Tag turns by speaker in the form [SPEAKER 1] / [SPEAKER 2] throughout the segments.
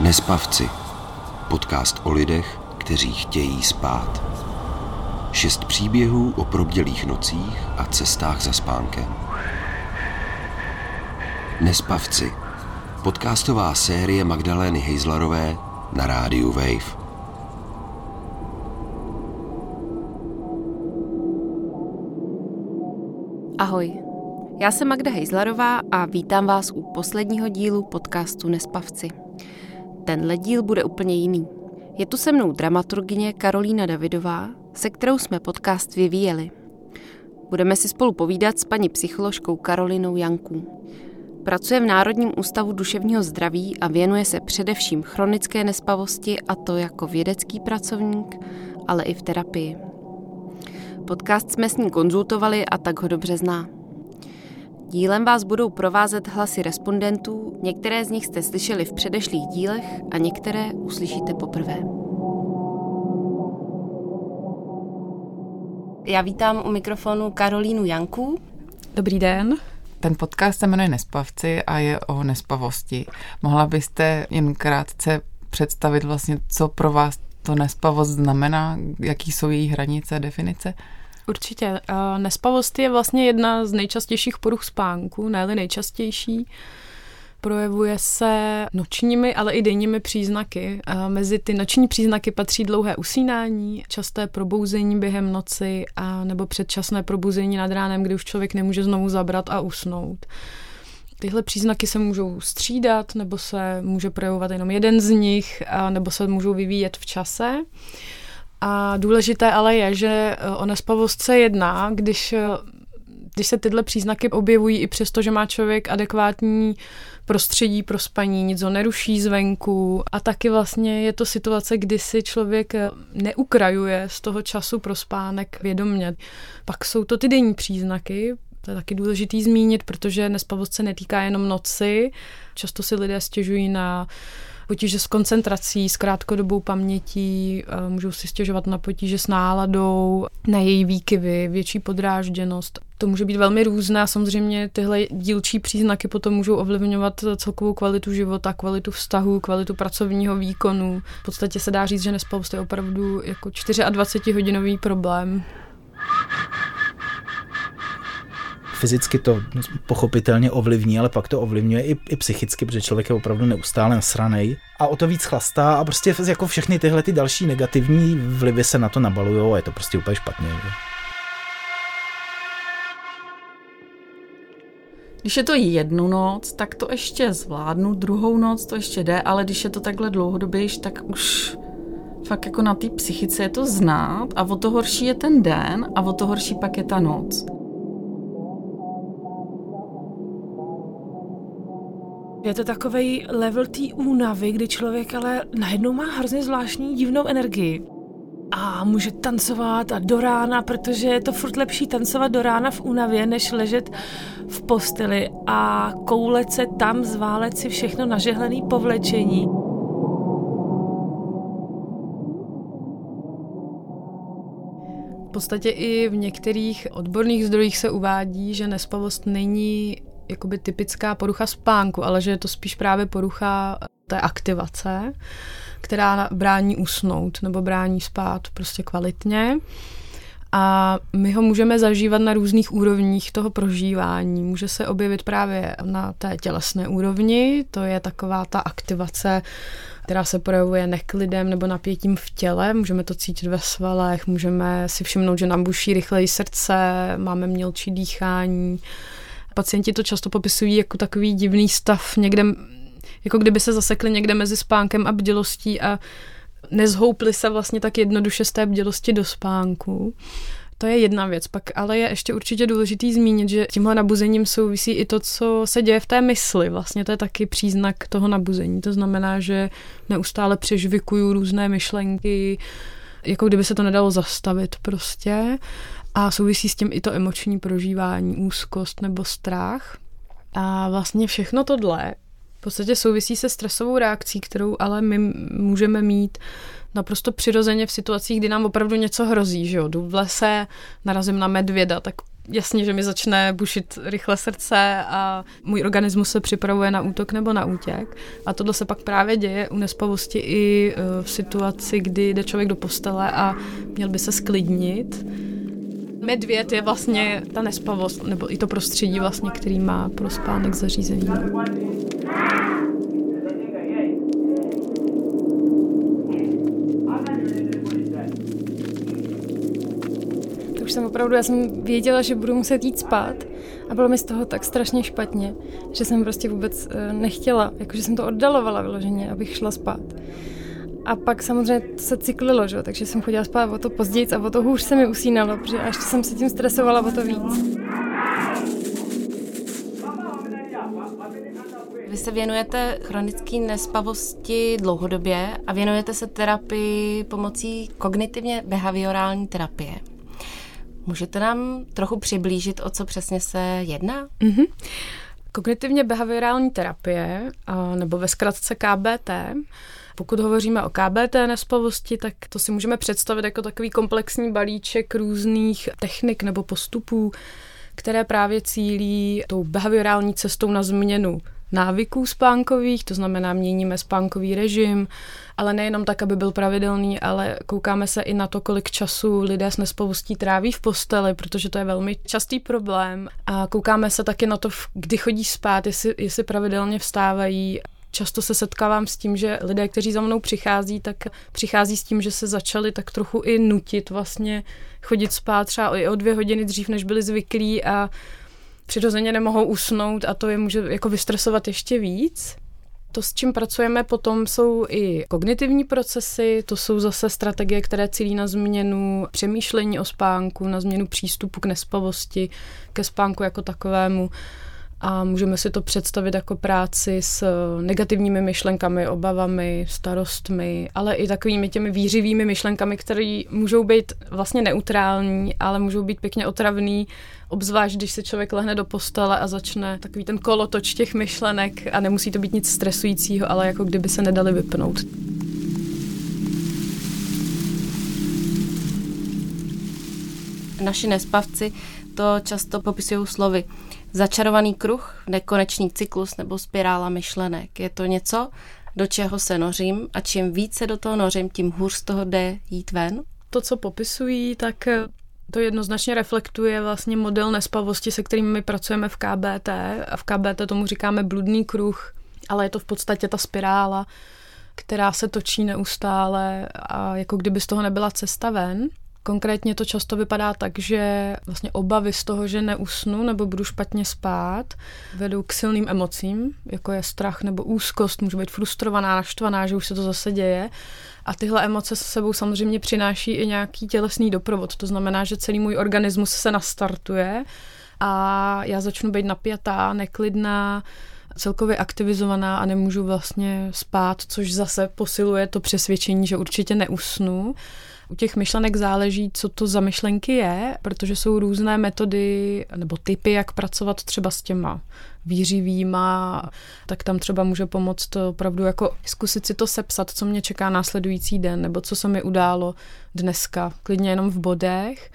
[SPEAKER 1] Nespavci. Podcast o lidech, kteří chtějí spát. Šest příběhů o probdělých nocích a cestách za spánkem. Nespavci. Podcastová série Magdalény Hejzlarové na rádiu Wave.
[SPEAKER 2] Ahoj, já jsem Magda Hejzlarová a vítám vás u posledního dílu podcastu Nespavci. Tenhle díl bude úplně jiný. Je tu se mnou dramaturgyně Karolína Davidová, se kterou jsme podcast vyvíjeli. Budeme si spolu povídat s paní psycholožkou Karolinou Janků. Pracuje v Národním ústavu duševního zdraví a věnuje se především chronické nespavosti a to jako vědecký pracovník, ale i v terapii. Podcast jsme s ní konzultovali a tak ho dobře zná. Dílem vás budou provázet hlasy respondentů, některé z nich jste slyšeli v předešlých dílech a některé uslyšíte poprvé. Já vítám u mikrofonu Karolínu Janku.
[SPEAKER 3] Dobrý den. Ten podcast se jmenuje Nespavci a je o nespavosti. Mohla byste jen krátce představit vlastně, co pro vás to nespavost znamená, jaký jsou její hranice a definice?
[SPEAKER 4] Určitě. Nespavost je vlastně jedna z nejčastějších poruch spánku, ne nejčastější. Projevuje se nočními, ale i denními příznaky. Mezi ty noční příznaky patří dlouhé usínání, časté probouzení během noci a nebo předčasné probuzení nad ránem, kdy už člověk nemůže znovu zabrat a usnout. Tyhle příznaky se můžou střídat, nebo se může projevovat jenom jeden z nich, nebo se můžou vyvíjet v čase. A důležité ale je, že eh, o nespavost se jedná, když, eh, když se tyhle příznaky objevují i přesto, že má člověk adekvátní prostředí pro spaní, nic ho neruší zvenku a taky vlastně je to situace, kdy si člověk eh, neukrajuje z toho času pro spánek vědomně. Pak jsou to ty denní příznaky, to je taky důležitý zmínit, protože nespavost se netýká jenom noci. Často si lidé stěžují na potíže s koncentrací, s krátkodobou pamětí, eh, můžou si stěžovat na potíže s náladou, na její výkyvy, větší podrážděnost. To může být velmi různé a samozřejmě tyhle dílčí příznaky potom můžou ovlivňovat celkovou kvalitu života, kvalitu vztahu, kvalitu pracovního výkonu. V podstatě se dá říct, že nespavost je opravdu jako 24-hodinový problém.
[SPEAKER 5] Fyzicky to pochopitelně ovlivní, ale pak to ovlivňuje i, i psychicky, protože člověk je opravdu neustále nasranej a o to víc chlastá a prostě jako všechny tyhle ty další negativní vlivy se na to nabalují a je to prostě úplně špatně. Že?
[SPEAKER 3] Když je to jednu noc, tak to ještě zvládnu, druhou noc to ještě jde, ale když je to takhle dlouhodobější, tak už fakt jako na té psychice je to znát a o to horší je ten den a o to horší pak je ta noc.
[SPEAKER 6] Je to takový level té únavy, kdy člověk ale najednou má hrozně zvláštní divnou energii. A může tancovat a do rána, protože je to furt lepší tancovat do rána v únavě, než ležet v posteli a koulet se tam, zválet si všechno nažehlený povlečení.
[SPEAKER 4] V podstatě i v některých odborných zdrojích se uvádí, že nespavost není jakoby typická porucha spánku, ale že je to spíš právě porucha té aktivace, která brání usnout nebo brání spát prostě kvalitně. A my ho můžeme zažívat na různých úrovních toho prožívání. Může se objevit právě na té tělesné úrovni, to je taková ta aktivace, která se projevuje neklidem nebo napětím v těle. Můžeme to cítit ve svalech, můžeme si všimnout, že nám buší rychleji srdce, máme mělčí dýchání, Pacienti to často popisují jako takový divný stav někde, jako kdyby se zasekli někde mezi spánkem a bdělostí a nezhoupli se vlastně tak jednoduše z té bdělosti do spánku. To je jedna věc, pak ale je ještě určitě důležitý zmínit, že tímhle nabuzením souvisí i to, co se děje v té mysli. Vlastně to je taky příznak toho nabuzení. To znamená, že neustále přežvikuju různé myšlenky, jako kdyby se to nedalo zastavit prostě. A souvisí s tím i to emoční prožívání, úzkost nebo strach. A vlastně všechno tohle v podstatě souvisí se stresovou reakcí, kterou ale my můžeme mít naprosto přirozeně v situacích, kdy nám opravdu něco hrozí, že jo. Jdu v lese, narazím na medvěda, tak jasně, že mi začne bušit rychle srdce a můj organismus se připravuje na útok nebo na útěk. A tohle se pak právě děje u nespavosti i e, v situaci, kdy jde člověk do postele a měl by se sklidnit. Medvěd je vlastně ta nespavost, nebo i to prostředí vlastně, který má pro spánek zařízený.
[SPEAKER 7] Jsem opravdu, já jsem věděla, že budu muset jít spát a bylo mi z toho tak strašně špatně, že jsem prostě vůbec eh, nechtěla, jakože jsem to oddalovala vyloženě, abych šla spát. A pak samozřejmě se cyklilo, že? takže jsem chodila spát o to později a o to hůř se mi usínalo, protože a ještě jsem se tím stresovala o to víc.
[SPEAKER 2] Vy se věnujete chronické nespavosti dlouhodobě a věnujete se terapii pomocí kognitivně behaviorální terapie. Můžete nám trochu přiblížit, o co přesně se jedná?
[SPEAKER 4] Mm-hmm. Kognitivně behaviorální terapie, nebo ve zkratce KBT, pokud hovoříme o KBT nespavosti, tak to si můžeme představit jako takový komplexní balíček různých technik nebo postupů, které právě cílí tou behaviorální cestou na změnu návyků spánkových, to znamená měníme spánkový režim, ale nejenom tak, aby byl pravidelný, ale koukáme se i na to, kolik času lidé s nespavostí tráví v posteli, protože to je velmi častý problém. A koukáme se taky na to, kdy chodí spát, jestli, jestli pravidelně vstávají, často se setkávám s tím, že lidé, kteří za mnou přichází, tak přichází s tím, že se začali tak trochu i nutit vlastně chodit spát třeba i o dvě hodiny dřív, než byli zvyklí a přirozeně nemohou usnout a to je může jako vystresovat ještě víc. To, s čím pracujeme potom, jsou i kognitivní procesy, to jsou zase strategie, které cílí na změnu přemýšlení o spánku, na změnu přístupu k nespavosti, ke spánku jako takovému a můžeme si to představit jako práci s negativními myšlenkami, obavami, starostmi, ale i takovými těmi výřivými myšlenkami, které můžou být vlastně neutrální, ale můžou být pěkně otravný, obzvlášť když se člověk lehne do postele a začne takový ten kolotoč těch myšlenek a nemusí to být nic stresujícího, ale jako kdyby se nedali vypnout.
[SPEAKER 2] Naši nespavci to často popisují slovy začarovaný kruh, nekonečný cyklus nebo spirála myšlenek. Je to něco, do čeho se nořím a čím více do toho nořím, tím hůř z toho jde jít ven.
[SPEAKER 4] To, co popisují, tak eh, to jednoznačně reflektuje vlastně model nespavosti, se kterým my pracujeme v KBT a v KBT tomu říkáme bludný kruh, ale je to v podstatě ta spirála, která se točí neustále a jako kdyby z toho nebyla cesta ven. Konkrétně to často vypadá tak, že vlastně obavy z toho, že neusnu nebo budu špatně spát, vedou k silným emocím, jako je strach nebo úzkost, můžu být frustrovaná, naštvaná, že už se to zase děje. A tyhle emoce se sebou samozřejmě přináší i nějaký tělesný doprovod. To znamená, že celý můj organismus se nastartuje a já začnu být napjatá, neklidná, celkově aktivizovaná a nemůžu vlastně spát, což zase posiluje to přesvědčení, že určitě neusnu. U těch myšlenek záleží, co to za myšlenky je, protože jsou různé metody nebo typy, jak pracovat třeba s těma výřivýma, tak tam třeba může pomoct opravdu jako zkusit si to sepsat, co mě čeká následující den, nebo co se mi událo dneska, klidně jenom v bodech.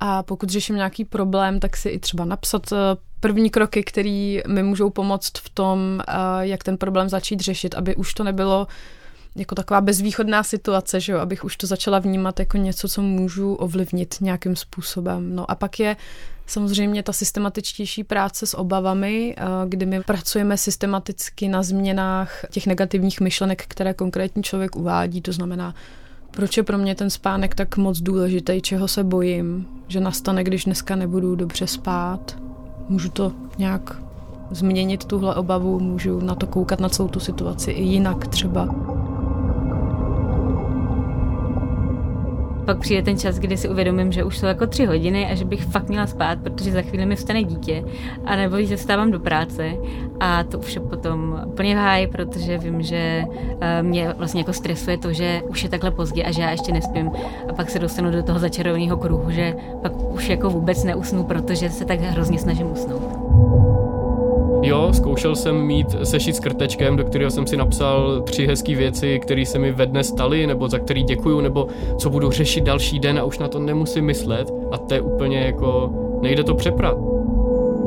[SPEAKER 4] A pokud řeším nějaký problém, tak si i třeba napsat eh, první kroky, které mi můžou pomoct v tom, eh, jak ten problém začít řešit, aby už to nebylo jako taková bezvýchodná situace, že jo, abych už to začala vnímat jako něco, co můžu ovlivnit nějakým způsobem. No a pak je samozřejmě ta systematičtější práce s obavami, eh, kdy my pracujeme systematicky na změnách těch negativních myšlenek, které konkrétní člověk uvádí, to znamená, proč je pro mě ten spánek tak moc důležitý, čeho se bojím, že nastane, když dneska nebudu dobře spát. Můžu to nějak změnit tuhle obavu, můžu na to koukat na celou tu situaci i jinak třeba.
[SPEAKER 8] Pak přijde ten čas, kdy si uvědomím, že už jsou jako tři hodiny a že bych fakt měla spát, protože za chvíli mi vstane dítě, a nebo že vstávám do práce a to už je potom úplně v háji, protože vím, že eh, mě vlastně jako stresuje to, že už je takhle pozdě a že já ještě nespím a pak se dostanu do toho začarovaného kruhu, že pak už jako vůbec neusnu, protože se tak hrozně snažím usnout.
[SPEAKER 9] Jo, zkoušel jsem mít sešit s krtečkem, do kterého jsem si napsal tři hezké věci, které se mi ve dne staly, nebo za který děkuju, nebo co budu řešit další den a už na to nemusím myslet. A to je úplně jako nejde to přeprat.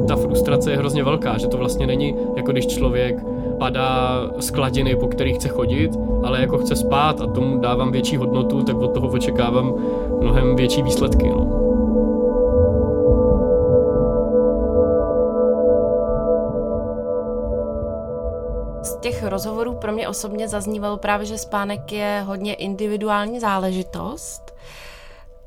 [SPEAKER 9] Ta frustrace je hrozně velká, že to vlastně není jako když člověk padá z kladiny, po kterých chce chodit, ale jako chce spát a tomu dávám větší hodnotu, tak od toho očekávám mnohem větší výsledky. No.
[SPEAKER 2] Těch rozhovorů pro mě osobně zaznívalo právě, že spánek je hodně individuální záležitost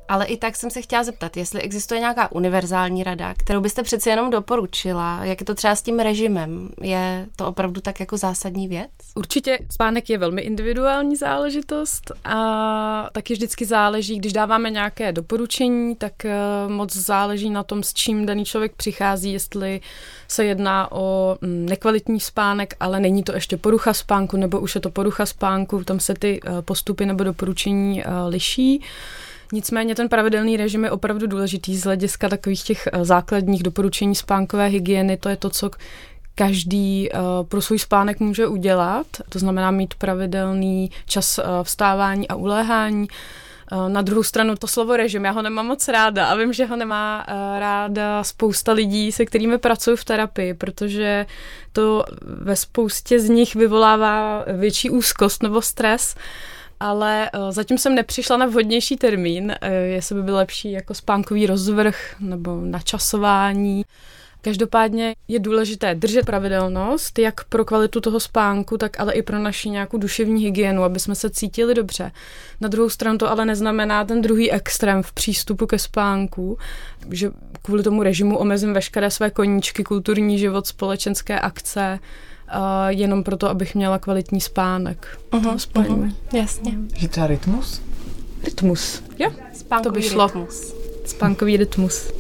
[SPEAKER 2] ale i tak jsem se chtěla zeptat, jestli existuje nějaká univerzální rada, kterou byste přeci jenom doporučila, jak je to třeba s tím režimem? Je to opravdu tak jako zásadní věc?
[SPEAKER 4] Určitě spánek je velmi individuální záležitost a taky vždycky záleží, když dáváme nějaké doporučení, tak eh, moc záleží na tom, s čím daný člověk přichází, jestli se jedná o mm, nekvalitní spánek, ale není to ještě porucha spánku, nebo už je to porucha spánku, tam se ty eh, postupy nebo doporučení eh, liší. Nicméně ten pravidelný režim je opravdu důležitý z hlediska takových těch eh, základních doporučení spánkové hygieny. To je to, co každý uh, pro svůj spánek může udělat. To znamená mít pravidelný čas uh, vstávání a uléhání. Na druhou stranu to slovo režim, já ho nemám moc ráda a vím, že ho nemá ráda spousta lidí, se kterými pracuji v terapii, protože to ve spoustě z nich vyvolává větší úzkost nebo stres ale uh, zatím jsem nepřišla na vhodnější termín, uh, jestli by byl lepší jako spánkový rozvrh nebo načasování. Každopádně je důležité držet pravidelnost, jak pro kvalitu toho spánku, tak ale i pro naši nějakou duševní hygienu, aby jsme se cítili dobře. Na druhou stranu to ale neznamená ten druhý extrém v přístupu ke spánku, že kvůli tomu režimu omezím veškeré své koníčky, kulturní život, společenské akce, uh, jenom proto, abych měla kvalitní spánek.
[SPEAKER 2] Uh-huh, uh-huh, jasně.
[SPEAKER 5] Že třeba rytmus?
[SPEAKER 4] Rytmus, jo.
[SPEAKER 2] Spánkový
[SPEAKER 4] to by šlo.
[SPEAKER 2] rytmus.
[SPEAKER 4] Spánkový rytmus.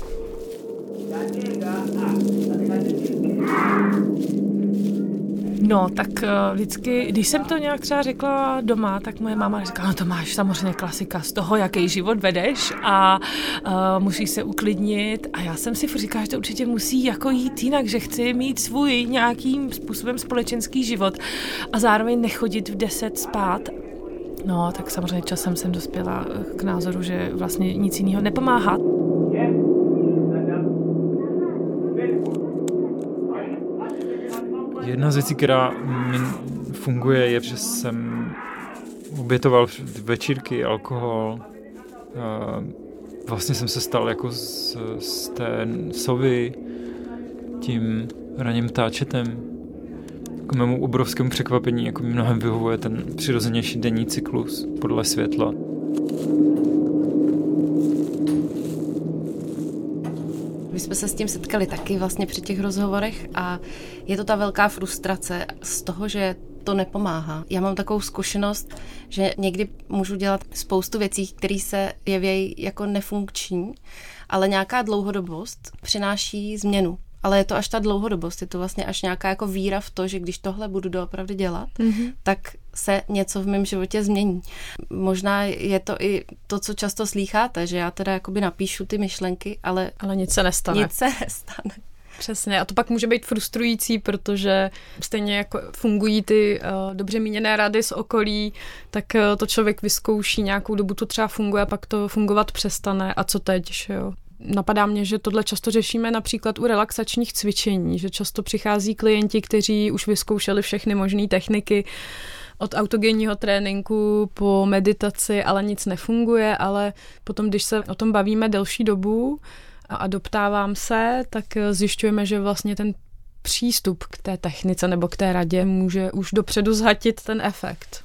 [SPEAKER 6] No, tak uh, vždycky, když jsem to nějak třeba řekla doma, tak moje máma říkala, no to máš samozřejmě klasika z toho, jaký život vedeš a uh, musíš se uklidnit. A já jsem si říkala, že to určitě musí jako jít jinak, že chci mít svůj nějakým způsobem společenský život a zároveň nechodit v deset spát No, tak samozřejmě časem jsem dospěla k názoru, že vlastně nic jiného nepomáhá.
[SPEAKER 10] Jedna z věcí, která mi funguje, je, že jsem obětoval večírky, alkohol. Vlastně jsem se stal jako z, z té sovy tím raním táčetem. K mému obrovskému překvapení jako mi mnohem vyhovuje ten přirozenější denní cyklus podle světla.
[SPEAKER 2] My jsme se s tím setkali taky vlastně při těch rozhovorech a je to ta velká frustrace z toho, že to nepomáhá. Já mám takovou zkušenost, že někdy můžu dělat spoustu věcí, které se jeví jako nefunkční, ale nějaká dlouhodobost přináší změnu ale je to až ta dlouhodobost, je to vlastně až nějaká jako víra v to, že když tohle budu doopravdy dělat, mm-hmm. tak se něco v mém životě změní. Možná je to i to, co často slýcháte, že já teda jakoby napíšu ty myšlenky, ale...
[SPEAKER 4] Ale nic se nestane.
[SPEAKER 2] Nic se nestane.
[SPEAKER 4] Přesně, a to pak může být frustrující, protože stejně jako fungují ty uh, dobře míněné rady z okolí, tak uh, to člověk vyzkouší, nějakou dobu to třeba funguje a pak to fungovat přestane a co teď, že jo napadá mě, že tohle často řešíme například u relaxačních cvičení, že často přichází klienti, kteří už vyzkoušeli všechny možné techniky, od autogenního tréninku po meditaci, ale nic nefunguje, ale potom, když se o tom bavíme delší dobu a doptávám se, tak zjišťujeme, že vlastně ten přístup k té technice nebo k té radě může už dopředu zhatit ten efekt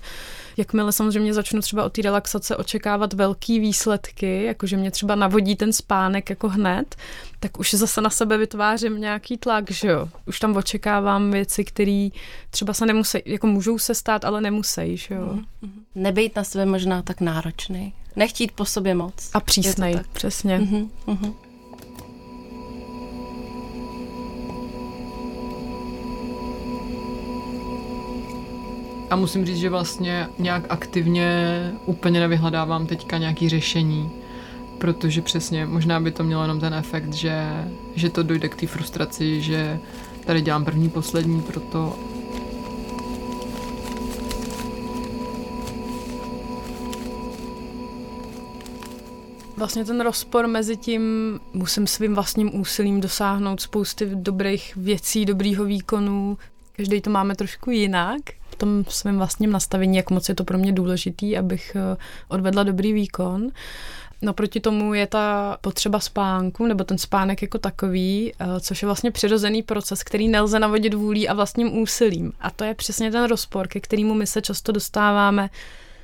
[SPEAKER 4] jakmile samozřejmě začnu třeba o té relaxace očekávat velký výsledky, jakože mě třeba navodí ten spánek jako hned, tak už zase na sebe vytvářím nějaký tlak, že jo. Už tam očekávám věci, které třeba se nemusí, jako můžou se stát, ale nemusí, že jo. Mm-hmm.
[SPEAKER 2] Nebejt na sebe možná tak náročný. Nechtít po sobě moc.
[SPEAKER 4] A přísnej, přesně.
[SPEAKER 2] Mm-hmm. Mm-hmm.
[SPEAKER 11] A musím říct, že vlastně nějak aktivně úplně nevyhledávám teďka nějaký řešení, protože přesně možná by to mělo jenom ten efekt, že, že to dojde k té frustraci, že tady dělám první, poslední, proto
[SPEAKER 4] vlastně ten rozpor mezi tím, musím svým vlastním úsilím dosáhnout spousty dobrých věcí, dobrýho výkonu. Každý to máme trošku jinak. Tom svém vlastním nastavení, jak moc je to pro mě důležitý, abych eh, odvedla dobrý výkon. No proti tomu je ta potřeba spánku, nebo ten spánek jako takový, eh, což je vlastně přirozený proces, který nelze navodit vůlí a vlastním úsilím. A to je přesně ten rozpor, ke kterému my se často dostáváme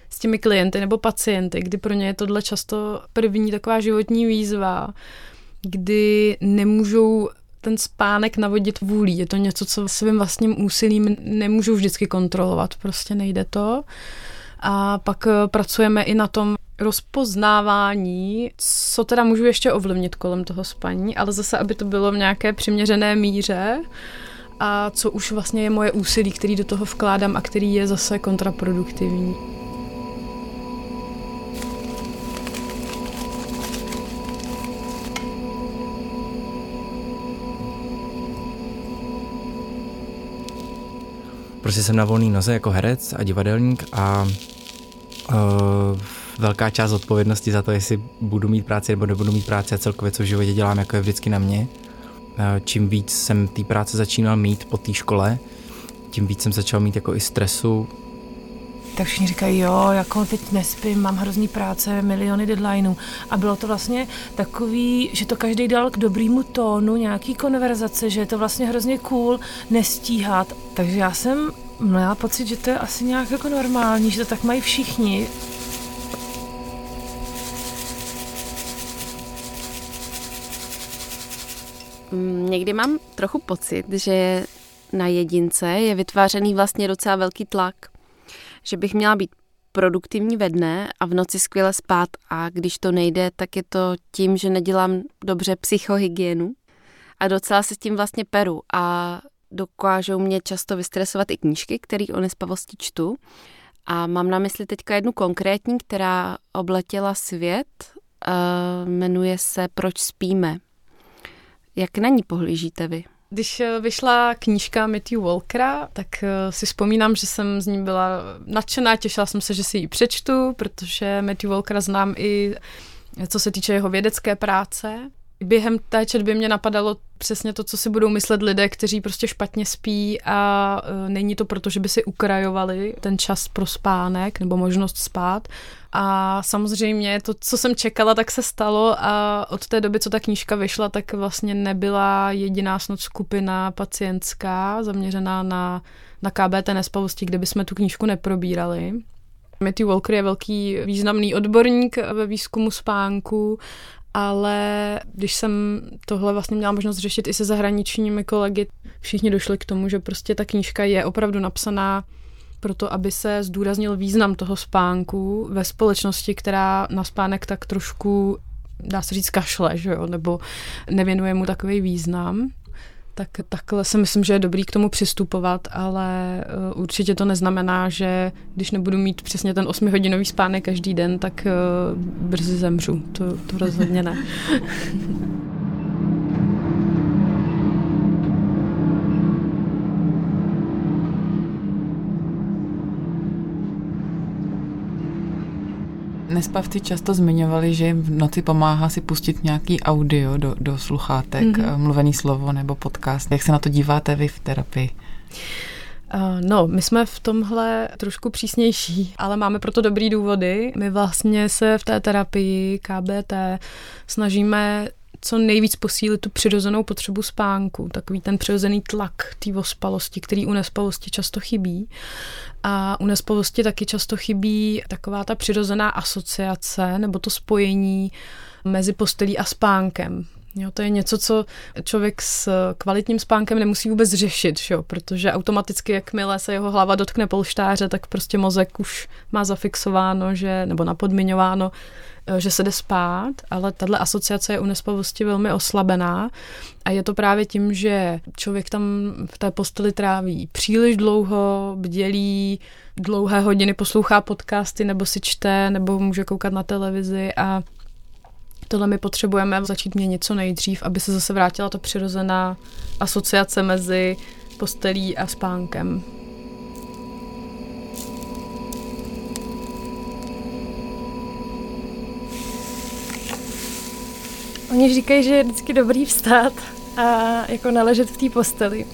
[SPEAKER 4] s těmi klienty nebo pacienty, kdy pro ně je tohle často první taková životní výzva, kdy nemůžou ten spánek navodit vůlí. Je to něco, co svým vlastním úsilím nemůžou vždycky kontrolovat, prostě nejde to. A pak eh, pracujeme i na tom rozpoznávání, co teda můžu ještě ovlivnit kolem toho spaní, ale zase, aby to bylo v nějaké přiměřené míře a co už vlastně je moje úsilí, který do toho vkládám a který je zase kontraproduktivní.
[SPEAKER 12] Prostě jsem na volné noze jako herec a divadelník a uh, velká část odpovědnosti za to, jestli budu mít práci nebo nebudu mít práci a celkově co v životě dělám, jako je vždycky na mě. Uh, čím víc jsem té práce začínal mít po té škole, tím víc jsem začal mít jako i stresu.
[SPEAKER 6] Tak všichni říkají, jo, jako teď nespím, mám hrozný práce, miliony deadlineů. A bylo to vlastně takový, že to každý dal k dobrýmu tónu, nějaký konverzace, že je to vlastně hrozně cool nestíhat. Takže já jsem měla pocit, že to je asi nějak jako normální, že to tak mají všichni.
[SPEAKER 2] Mm, někdy mám trochu pocit, že na jedince je vytvářený vlastně docela velký tlak. Že bych měla být produktivní ve dne a v noci skvěle spát a když to nejde, tak je to tím, že nedělám dobře psychohygienu a docela se s tím vlastně peru a dokážou mě často vystresovat i knížky, které o nespavosti čtu. A mám na mysli teďka jednu konkrétní, která obletěla svět, uh, jmenuje se Proč spíme. Jak na ní pohlížíte vy?
[SPEAKER 4] Když eh, vyšla knížka Matthew Walkera, tak eh, si vzpomínám, že jsem z ní byla nadšená, těšila jsem se, že si ji přečtu, protože Matthew Walkera znám i co se týče jeho vědecké práce. Během té četby mě napadalo přesně to, co si budou myslet lidé, kteří prostě špatně spí a e, není to proto, že by si ukrajovali ten čas pro spánek nebo možnost spát. A samozřejmě to, co jsem čekala, tak se stalo a od té doby, co ta knížka vyšla, tak vlastně nebyla jediná snad skupina pacientská zaměřená na, na KBT nespavosti, kde bychom tu knížku neprobírali. Matthew Walker je velký významný odborník ve výzkumu spánku ale když jsem tohle vlastně měla možnost řešit i se zahraničními kolegy, všichni došli k tomu, že prostě ta knížka je opravdu napsaná proto, aby se zdůraznil význam toho spánku ve společnosti, která na spánek tak trošku, dá se říct, kašle, že jo? nebo nevěnuje mu takový význam tak takhle si myslím, že je dobrý k tomu přistupovat, ale uh, určitě to neznamená, že když nebudu mít přesně ten 8-hodinový spánek každý den, tak uh, brzy zemřu. To, to rozhodně ne.
[SPEAKER 3] Nespavci často zmiňovali, že v noci pomáhá si pustit nějaký audio do, do sluchátek, mm-hmm. mluvený slovo nebo podcast. Jak se na to díváte vy v terapii?
[SPEAKER 4] No, my jsme v tomhle trošku přísnější, ale máme proto dobrý důvody. My vlastně se v té terapii KBT snažíme co nejvíc posílit tu přirozenou potřebu spánku, takový ten přirozený tlak té ospalosti, který u nespalosti často chybí. A u nespavosti taky často chybí taková ta přirozená asociace nebo to spojení mezi postelí a spánkem. Jo, to je něco, co člověk s kvalitním spánkem nemusí vůbec řešit, jo, protože automaticky, jakmile se jeho hlava dotkne polštáře, tak prostě mozek už má zafixováno, že, nebo napodmiňováno, Eh, že se jde spát, ale tahle asociace je u nespavosti velmi oslabená. A je to právě tím, že člověk tam v té posteli tráví příliš dlouho, bdělí, dlouhé hodiny poslouchá podcasty nebo si čte, nebo může koukat na televizi a tohle my potřebujeme začít měnit co nejdřív, aby se zase vrátila ta přirozená asociace mezi postelí a spánkem.
[SPEAKER 7] Oni říkají, že je vždycky dobrý vstát a jako naležet v té posteli.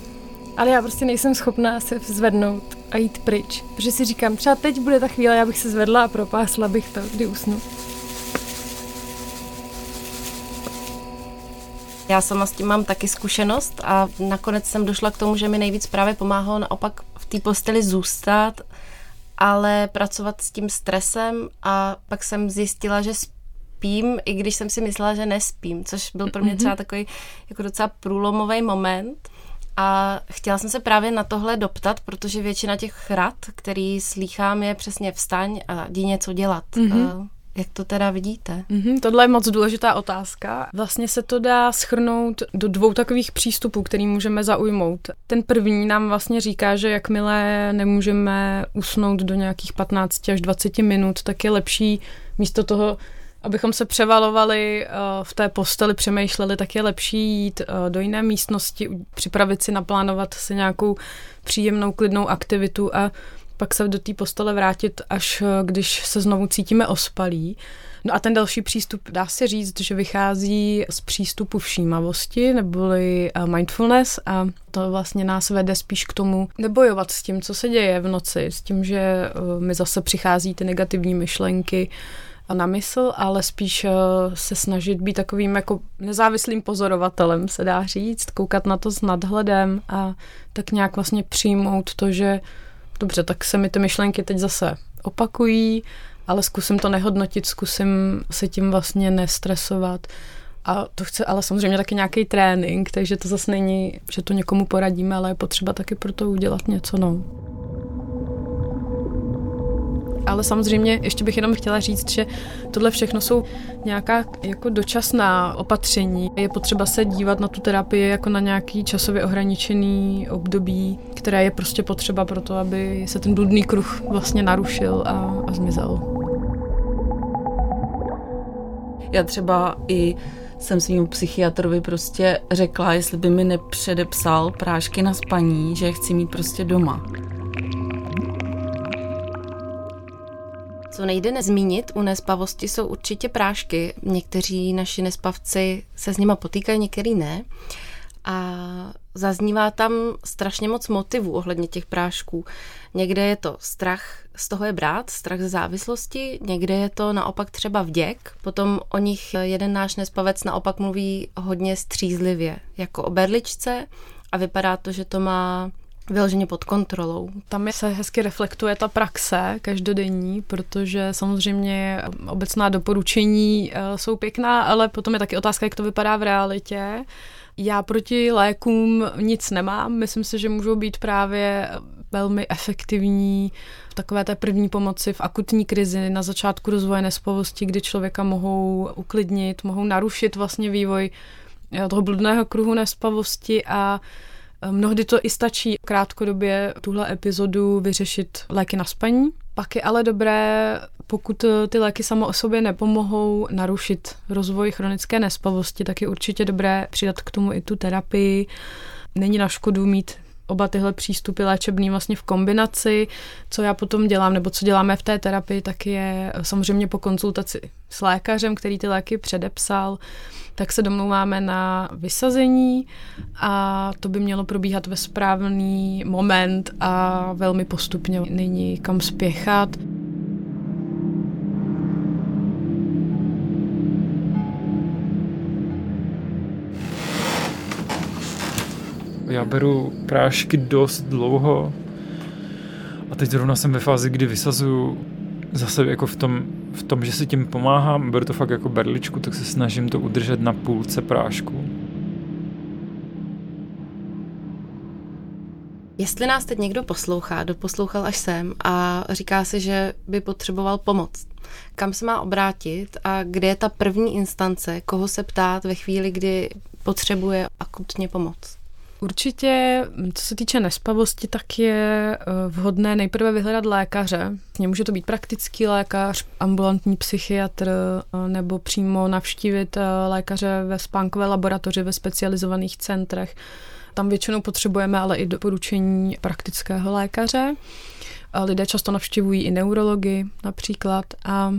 [SPEAKER 7] Ale já prostě nejsem schopná se zvednout a jít pryč. Protože si říkám, třeba teď bude ta chvíle, já bych se zvedla a propásla bych to, kdy usnu.
[SPEAKER 2] Já sama s tím mám taky zkušenost a nakonec jsem došla k tomu, že mi nejvíc právě pomáhalo naopak v té posteli zůstat, ale pracovat s tím stresem a pak jsem zjistila, že spím, i když jsem si myslela, že nespím, což byl pro mě třeba takový jako docela průlomový moment. A chtěla jsem se právě na tohle doptat, protože většina těch rad, který slýchám, je přesně vstaň a jdi něco dělat. Mm-hmm. Jak to teda vidíte?
[SPEAKER 4] Mm-hmm, tohle je moc důležitá otázka. Vlastně se to dá schrnout do dvou takových přístupů, který můžeme zaujmout. Ten první nám vlastně říká, že jakmile nemůžeme usnout do nějakých 15 až 20 minut, tak je lepší místo toho abychom se převalovali uh, v té posteli, přemýšleli, tak je lepší jít uh, do jiné místnosti, připravit si, naplánovat si nějakou příjemnou, klidnou aktivitu a pak se do té postele vrátit, až uh, když se znovu cítíme ospalí. No a ten další přístup dá se říct, že vychází z přístupu všímavosti neboli mindfulness a to vlastně nás vede spíš k tomu nebojovat s tím, co se děje v noci, s tím, že mi zase přichází ty negativní myšlenky, na mysl, ale spíš eh, se snažit být takovým jako nezávislým pozorovatelem, se dá říct, koukat na to s nadhledem a tak nějak vlastně přijmout to, že dobře, tak se mi ty myšlenky teď zase opakují, ale zkusím to nehodnotit, zkusím se tím vlastně nestresovat. A to chce ale samozřejmě taky nějaký trénink, takže to zase není, že to někomu poradíme, ale je potřeba taky pro to udělat něco. No ale samozřejmě ještě bych jenom chtěla říct, že tohle všechno jsou nějaká jako dočasná opatření. Je potřeba se dívat na tu terapii jako na nějaký časově ohraničený období, které je prostě potřeba pro to, aby se ten bludný kruh vlastně narušil a, a zmizel.
[SPEAKER 3] Já třeba i jsem svým psychiatrovi prostě řekla, jestli by mi nepředepsal prášky na spaní, že je chci mít prostě doma.
[SPEAKER 2] Co nejde nezmínit u nespavosti jsou určitě prášky. Někteří naši nespavci se s nima potýkají, některý ne. A zaznívá tam strašně moc motivů ohledně těch prášků. Někde je to strach z toho je brát, strach ze závislosti, někde je to naopak třeba vděk. Potom o nich jeden náš nespavec naopak mluví hodně střízlivě, jako o berličce a vypadá to, že to má vyloženě pod kontrolou.
[SPEAKER 4] Tam se hezky reflektuje ta praxe každodenní, protože samozřejmě obecná doporučení eh, jsou pěkná, ale potom je taky otázka, jak to vypadá v realitě. Já proti lékům nic nemám. Myslím si, že můžou být právě velmi efektivní v takové té první pomoci v akutní krizi na začátku rozvoje nespavosti, kdy člověka mohou uklidnit, mohou narušit vlastně vývoj eh, toho bludného kruhu nespavosti a Mnohdy to i stačí krátkodobě tuhle epizodu vyřešit léky na spaní. Pak je ale dobré, pokud ty léky samo o sobě nepomohou narušit rozvoj chronické nespavosti, tak je určitě dobré přidat k tomu i tu terapii. Není na škodu mít oba tyhle přístupy léčebný vlastně v kombinaci. Co já potom dělám, nebo co děláme v té terapii, tak je samozřejmě po konzultaci s lékařem, který ty léky předepsal, tak se domlouváme na vysazení a to by mělo probíhat ve správný moment a velmi postupně. Není kam spěchat.
[SPEAKER 10] Já beru prášky dost dlouho a teď zrovna jsem ve fázi, kdy vysazuju zase jako v tom, v tom, že si tím pomáhám, beru to fakt jako berličku, tak se snažím to udržet na půlce prášku.
[SPEAKER 2] Jestli nás teď někdo poslouchá, doposlouchal až sem a říká si, že by potřeboval pomoc, kam se má obrátit a kde je ta první instance, koho se ptát ve chvíli, kdy potřebuje akutně pomoc?
[SPEAKER 4] Určitě, co se týče nespavosti, tak je eh, vhodné nejprve vyhledat lékaře. Může to být praktický lékař, ambulantní psychiatr eh, nebo přímo navštívit eh, lékaře ve spánkové laboratoři ve specializovaných centrech. Tam většinou potřebujeme ale i doporučení praktického lékaře. Lidé často navštěvují i neurology například a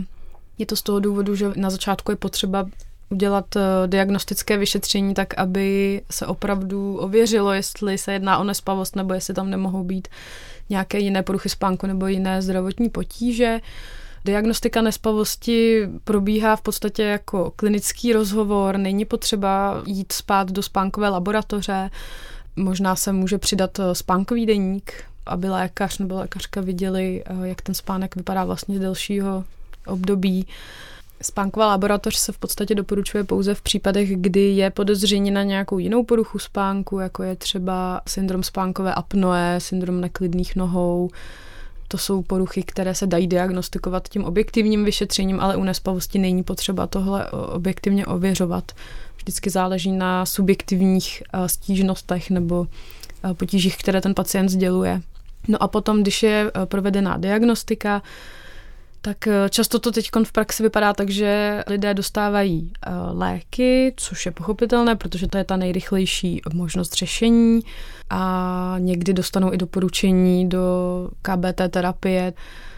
[SPEAKER 4] je to z toho důvodu, že na začátku je potřeba udělat eh, diagnostické vyšetření tak, aby se opravdu ověřilo, jestli se jedná o nespavost nebo jestli tam nemohou být nějaké jiné poruchy spánku nebo jiné zdravotní potíže. Diagnostika nespavosti probíhá v podstatě jako klinický rozhovor, není potřeba jít spát do spánkové laboratoře, možná se může přidat eh, spánkový deník, aby lékař nebo lékařka viděli, eh, jak ten spánek vypadá vlastně z delšího období. Spánková laboratoř se v podstatě doporučuje pouze v případech, kdy je podezření na nějakou jinou poruchu spánku, jako je třeba syndrom spánkové apnoe, syndrom neklidných nohou. To jsou poruchy, které se dají diagnostikovat tím objektivním vyšetřením, ale u nespavosti není potřeba tohle objektivně ověřovat. Vždycky záleží na subjektivních eh, stížnostech nebo eh, potížích, které ten pacient sděluje. No a potom, když je eh, provedená diagnostika, tak eh, často to teď v praxi vypadá tak, že lidé dostávají eh, léky, což je pochopitelné, protože to je ta nejrychlejší možnost řešení a někdy dostanou i doporučení do KBT terapie.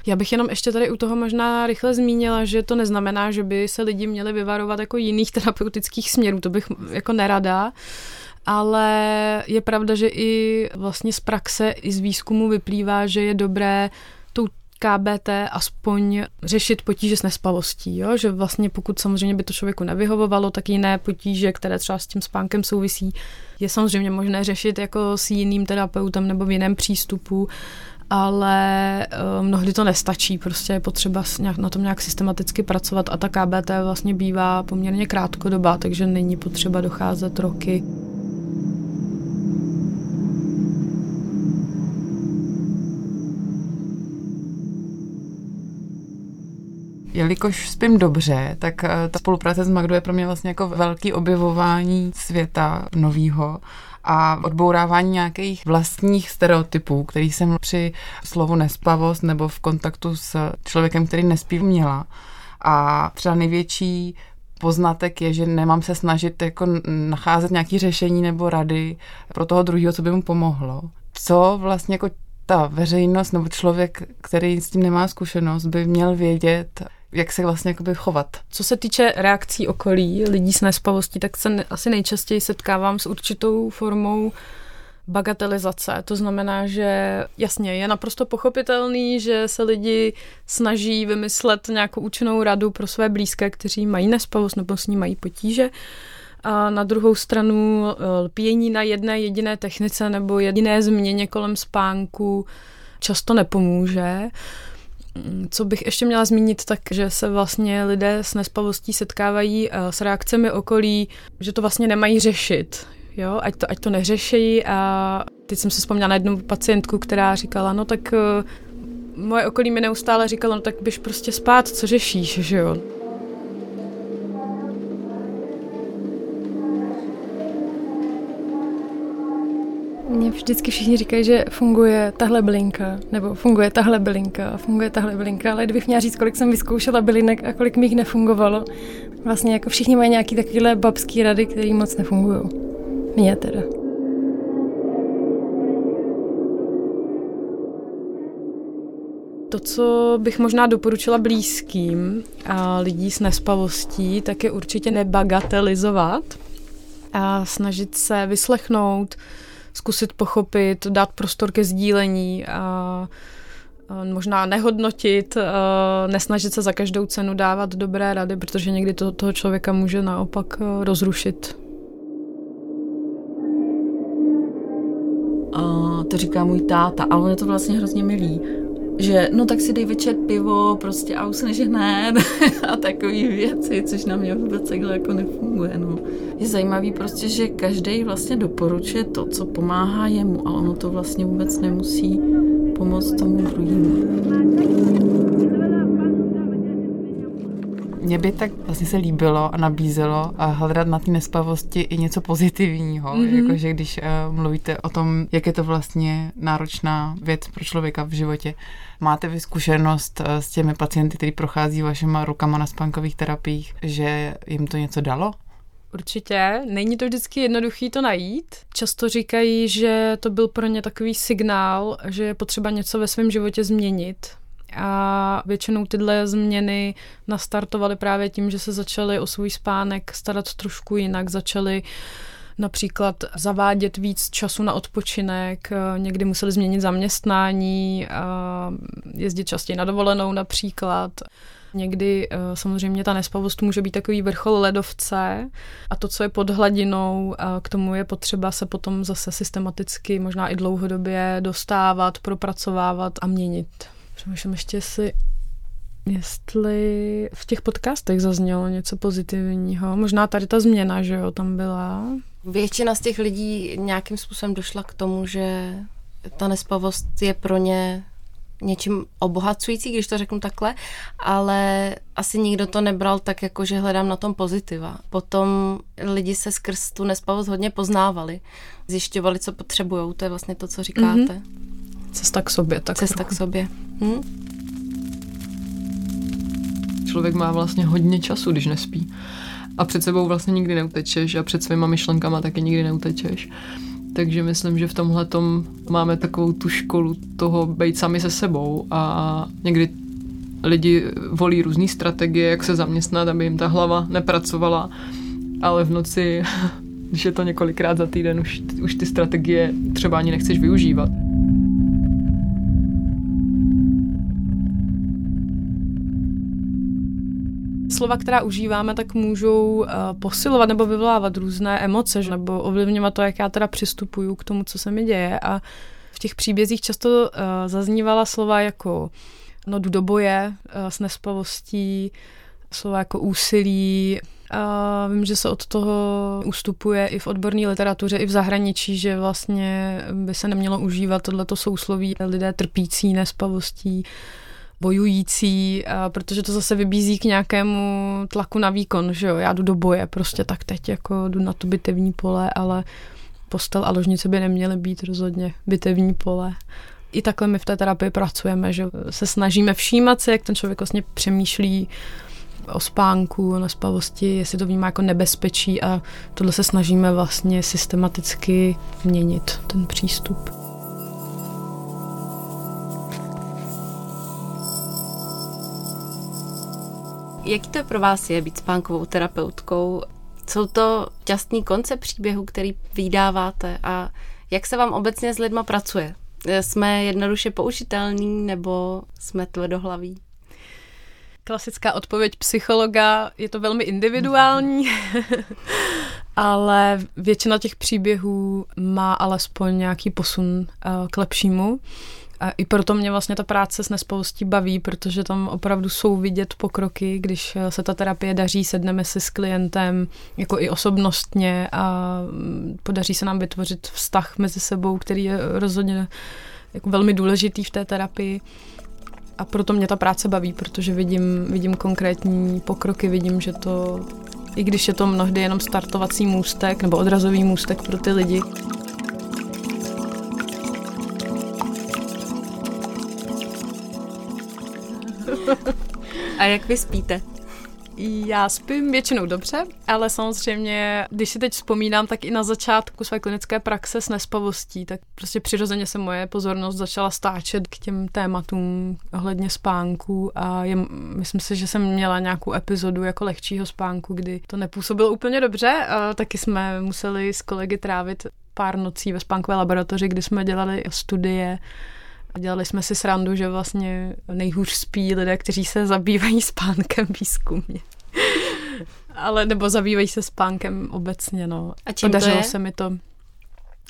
[SPEAKER 4] Já bych jenom ještě tady u toho možná rychle zmínila, že to neznamená, že by se lidi měli vyvarovat jako jiných terapeutických směrů, to bych jako nerada, ale je pravda, že i vlastně z praxe, i z výzkumu vyplývá, že je dobré KBT aspoň řešit potíže s nespavostí, jo? že vlastně pokud samozřejmě by to člověku nevyhovovalo, tak jiné potíže, které třeba s tím spánkem souvisí, je samozřejmě možné řešit jako s jiným terapeutem nebo v jiném přístupu, ale uh, mnohdy to nestačí, prostě je potřeba na tom nějak systematicky pracovat a ta KBT vlastně bývá poměrně krátkodobá, takže není potřeba docházet roky.
[SPEAKER 13] Jelikož spím dobře, tak eh, ta spolupráce s Magdou je pro mě vlastně jako velký objevování světa novýho a odbourávání nějakých vlastních stereotypů, který jsem při slovu nespavost nebo v kontaktu s člověkem, který nespí, měla. A třeba největší poznatek je, že nemám se snažit jako nacházet nějaké řešení nebo rady pro toho druhého, co by mu pomohlo. Co vlastně jako ta veřejnost nebo člověk, který s tím nemá zkušenost, by měl vědět, jak se vlastně jakoby chovat.
[SPEAKER 4] Co se týče reakcí okolí lidí s nespavostí, tak se asi nejčastěji setkávám s určitou formou bagatelizace. To znamená, že jasně je naprosto pochopitelný, že se lidi snaží vymyslet nějakou účinnou radu pro své blízké, kteří mají nespavost nebo s ní mají potíže. A na druhou stranu eh, lpění na jedné jediné technice nebo jediné změně kolem spánku často nepomůže. Co bych ještě měla zmínit, tak že se vlastně lidé s nespavostí setkávají eh, s reakcemi okolí, že to vlastně nemají řešit. Jo, ať to, ať to neřeší a teď jsem si vzpomněla na jednu pacientku, která říkala, no tak eh, moje okolí mi neustále říkalo, no tak byš prostě spát, co řešíš, že jo.
[SPEAKER 7] Mně vždycky všichni říkají, že funguje tahle bylinka, nebo funguje tahle bylinka, funguje tahle bylinka, ale kdybych měla říct, kolik jsem vyzkoušela bylinek a kolik mých nefungovalo, vlastně jako všichni mají nějaký takovýhle babský rady, které moc nefungují. Mně teda.
[SPEAKER 4] To, co bych možná doporučila blízkým a lidí s nespavostí, tak je určitě nebagatelizovat a snažit se vyslechnout, zkusit pochopit, dát prostor ke sdílení a možná nehodnotit, nesnažit se za každou cenu dávat dobré rady, protože někdy to toho člověka může naopak rozrušit.
[SPEAKER 3] A to říká můj táta, ale on je to vlastně hrozně milý že no tak si dej večer pivo prostě a usneš hned a takové věci, což na mě vůbec takhle jako nefunguje. No. Je zajímavý prostě, že každý vlastně doporučuje to, co pomáhá jemu, ale ono to vlastně vůbec nemusí pomoct tomu druhému.
[SPEAKER 13] Mně by tak vlastně se líbilo a nabízelo a hledat na té nespavosti i něco pozitivního. Mm-hmm. Jakože když uh, mluvíte o tom, jak je to vlastně náročná věc pro člověka v životě. Máte vy zkušenost uh, s těmi pacienty, kteří prochází vašima rukama na spánkových terapiích, že jim to něco dalo?
[SPEAKER 4] Určitě. Není to vždycky jednoduchý to najít. Často říkají, že to byl pro ně takový signál, že je potřeba něco ve svém životě změnit A většinou tyhle změny nastartovaly právě tím, že se začaly o svůj spánek starat trošku jinak, začaly například zavádět víc času na odpočinek, někdy museli změnit zaměstnání, jezdit častěji na dovolenou například. Někdy eh, samozřejmě ta nespavost může být takový vrchol ledovce a to, co je pod hladinou, eh, k tomu je potřeba se potom zase systematicky, možná i dlouhodobě dostávat, propracovávat a měnit. Přemýšlím ještě si, jestli v těch podcastech zaznělo něco pozitivního. Možná tady ta změna, že jo, tam byla.
[SPEAKER 2] Většina z těch lidí nějakým způsobem došla k tomu, že ta nespavost je pro ně něčím obohacující, když to řeknu takhle, ale asi nikdo to nebral tak, jako že hledám na tom pozitiva. Potom lidi se skrz tu nespavost hodně poznávali, zjišťovali, co potřebují, to je vlastně to, co říkáte. Mm-hmm.
[SPEAKER 4] Cesta k sobě. Tak
[SPEAKER 2] Cesta trochu. k sobě. Hm?
[SPEAKER 11] Člověk má vlastně hodně času, když nespí. A před sebou vlastně nikdy neutečeš a před svýma myšlenkama taky nikdy neutečeš. Takže myslím, že v tomhle máme takovou tu školu toho být sami se sebou a někdy lidi volí různé strategie, jak se zaměstnat, aby jim ta hlava nepracovala, ale v noci, když je to několikrát za týden, už, už ty strategie třeba ani nechceš využívat.
[SPEAKER 4] Slova, která užíváme, tak můžou uh, posilovat nebo vyvolávat různé emoce, že? nebo ovlivňovat to, jak já teda přistupuju k tomu, co se mi děje. A v těch příbězích často uh, zaznívala slova jako no jdu do boje uh, s nespavostí, slova jako úsilí. A vím, že se od toho ustupuje i v odborné literatuře, i v zahraničí, že vlastně by se nemělo užívat tohleto sousloví lidé trpící nespavostí bojující, protože to zase vybízí k nějakému tlaku na výkon, že jo, já jdu do boje, prostě tak teď jako jdu na tu bitevní pole, ale postel a ložnice by neměly být rozhodně bitevní pole. I takhle my v té terapii pracujeme, že se snažíme všímat se, jak ten člověk vlastně přemýšlí o spánku, o nespavosti, jestli to vnímá jako nebezpečí a tohle se snažíme vlastně systematicky měnit, ten přístup.
[SPEAKER 2] Jaký to pro vás je být spánkovou terapeutkou? Jsou to šťastný konce příběhu, který vydáváte a jak se vám obecně s lidma pracuje? Jsme jednoduše použitelní nebo jsme tvrdohlaví?
[SPEAKER 4] Klasická odpověď psychologa je to velmi individuální, ale většina těch příběhů má alespoň nějaký posun eh, k lepšímu. A i proto mě vlastně ta práce s nespoustí baví, protože tam opravdu jsou vidět pokroky, když se ta terapie daří, sedneme si s klientem jako i osobnostně a podaří se nám vytvořit vztah mezi sebou, který je rozhodně jako velmi důležitý v té terapii. A proto mě ta práce baví, protože vidím, vidím konkrétní pokroky, vidím, že to, i když je to mnohdy jenom startovací můstek nebo odrazový můstek pro ty lidi,
[SPEAKER 2] A jak vy spíte?
[SPEAKER 4] Já spím většinou dobře, ale samozřejmě, když si teď vzpomínám, tak i na začátku své klinické praxe s nespavostí, tak prostě přirozeně se moje pozornost začala stáčet k těm tématům ohledně spánku a je, myslím si, že jsem měla nějakou epizodu jako lehčího spánku, kdy to nepůsobilo úplně dobře a taky jsme museli s kolegy trávit pár nocí ve spánkové laboratoři, kdy jsme dělali studie a dělali jsme si srandu, že vlastně nejhůř spí lidé, kteří se zabývají spánkem výzkumně. Ale nebo zabývají se spánkem obecně, no.
[SPEAKER 2] A čím
[SPEAKER 4] Podařilo
[SPEAKER 2] to je?
[SPEAKER 4] se mi to.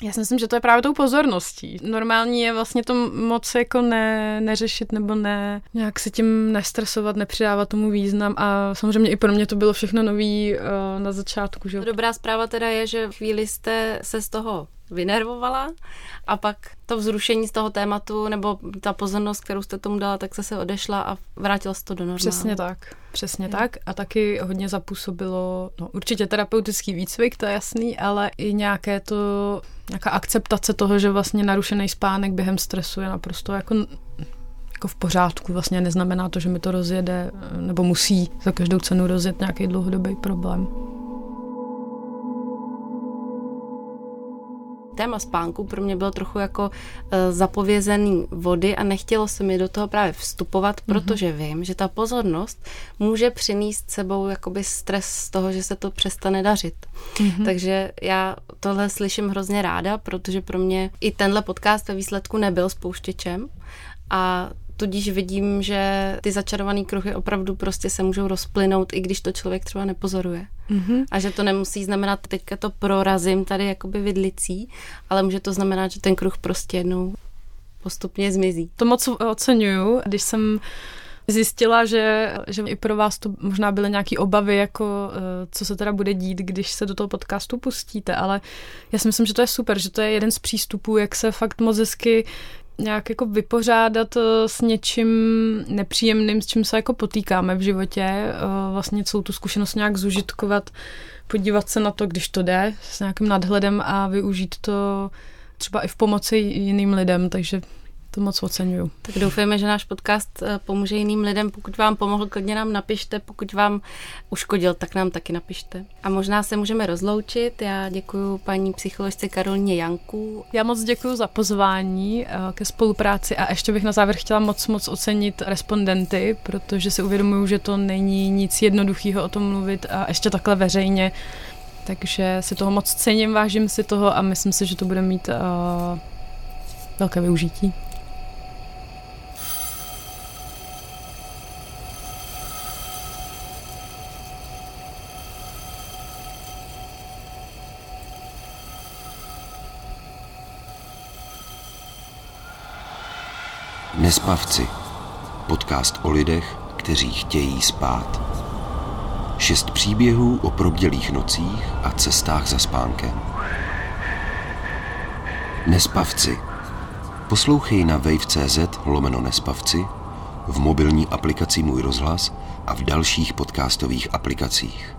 [SPEAKER 4] Já si myslím, že to je právě tou pozorností. Normální je vlastně to moc jako ne, neřešit nebo ne, nějak se tím nestresovat, nepřidávat tomu význam a samozřejmě i pro mě to bylo všechno nový uh, na začátku. Že?
[SPEAKER 2] Dobrá zpráva teda je, že chvíli jste se z toho vynervovala a pak to vzrušení z toho tématu nebo ta pozornost, kterou jste tomu dala, tak se se odešla a vrátila se to do normálu.
[SPEAKER 4] Přesně tak, přesně je. tak a taky hodně zapůsobilo, no určitě terapeutický výcvik, to je jasný, ale i nějaké to, nějaká akceptace toho, že vlastně narušený spánek během stresu je naprosto jako jako v pořádku. Vlastně neznamená to, že mi to rozjede nebo musí za každou cenu rozjet nějaký dlouhodobý problém.
[SPEAKER 2] Téma spánku pro mě bylo trochu jako uh, zapovězený vody a nechtělo se mi do toho právě vstupovat, mm-hmm. protože vím, že ta pozornost může přinést sebou jakoby stres z toho, že se to přestane dařit. Mm-hmm. Takže já tohle slyším hrozně ráda, protože pro mě i tenhle podcast ve výsledku nebyl spouštěčem a tudíž vidím, že ty začarované kruhy opravdu prostě se můžou rozplynout, i když to člověk třeba nepozoruje. Mm-hmm. A že to nemusí znamenat, teďka to prorazím tady jakoby vidlicí, ale může to znamenat, že ten kruh prostě jednou postupně zmizí.
[SPEAKER 4] To moc oceňuju, když jsem zjistila, že, že i pro vás to možná byly nějaké obavy, jako eh, co se teda bude dít, když se do toho podcastu pustíte, ale já si myslím, že to je super, že to je jeden z přístupů, jak se fakt moc hezky nějak jako vypořádat eh, s něčím nepříjemným, s čím se jako potýkáme v životě, eh, vlastně celou tu zkušenost nějak zužitkovat, podívat se na to, když to jde, s nějakým nadhledem a využít to třeba i v pomoci jiným lidem, takže to moc oceňuju.
[SPEAKER 2] Tak doufejme, že náš podcast eh, pomůže jiným lidem. Pokud vám pomohl, klidně nám napište. Pokud vám uškodil, tak nám taky napište. A možná se můžeme rozloučit. Já děkuji paní psycholožce Karolně Janku.
[SPEAKER 4] Já moc děkuji za pozvání eh, ke spolupráci a ještě bych na závěr chtěla moc, moc ocenit respondenty, protože si uvědomuju, že to není nic jednoduchého o tom mluvit a ještě takhle veřejně. Takže si toho moc cením, vážím si toho a myslím si, že to bude mít uh, velké využití.
[SPEAKER 1] Nespavci. Podcast o lidech, kteří chtějí spát. Šest příběhů o probdělých nocích a cestách za spánkem. Nespavci. Poslouchej na wave.cz lomeno Nespavci, v mobilní aplikaci Můj rozhlas a v dalších podcastových aplikacích.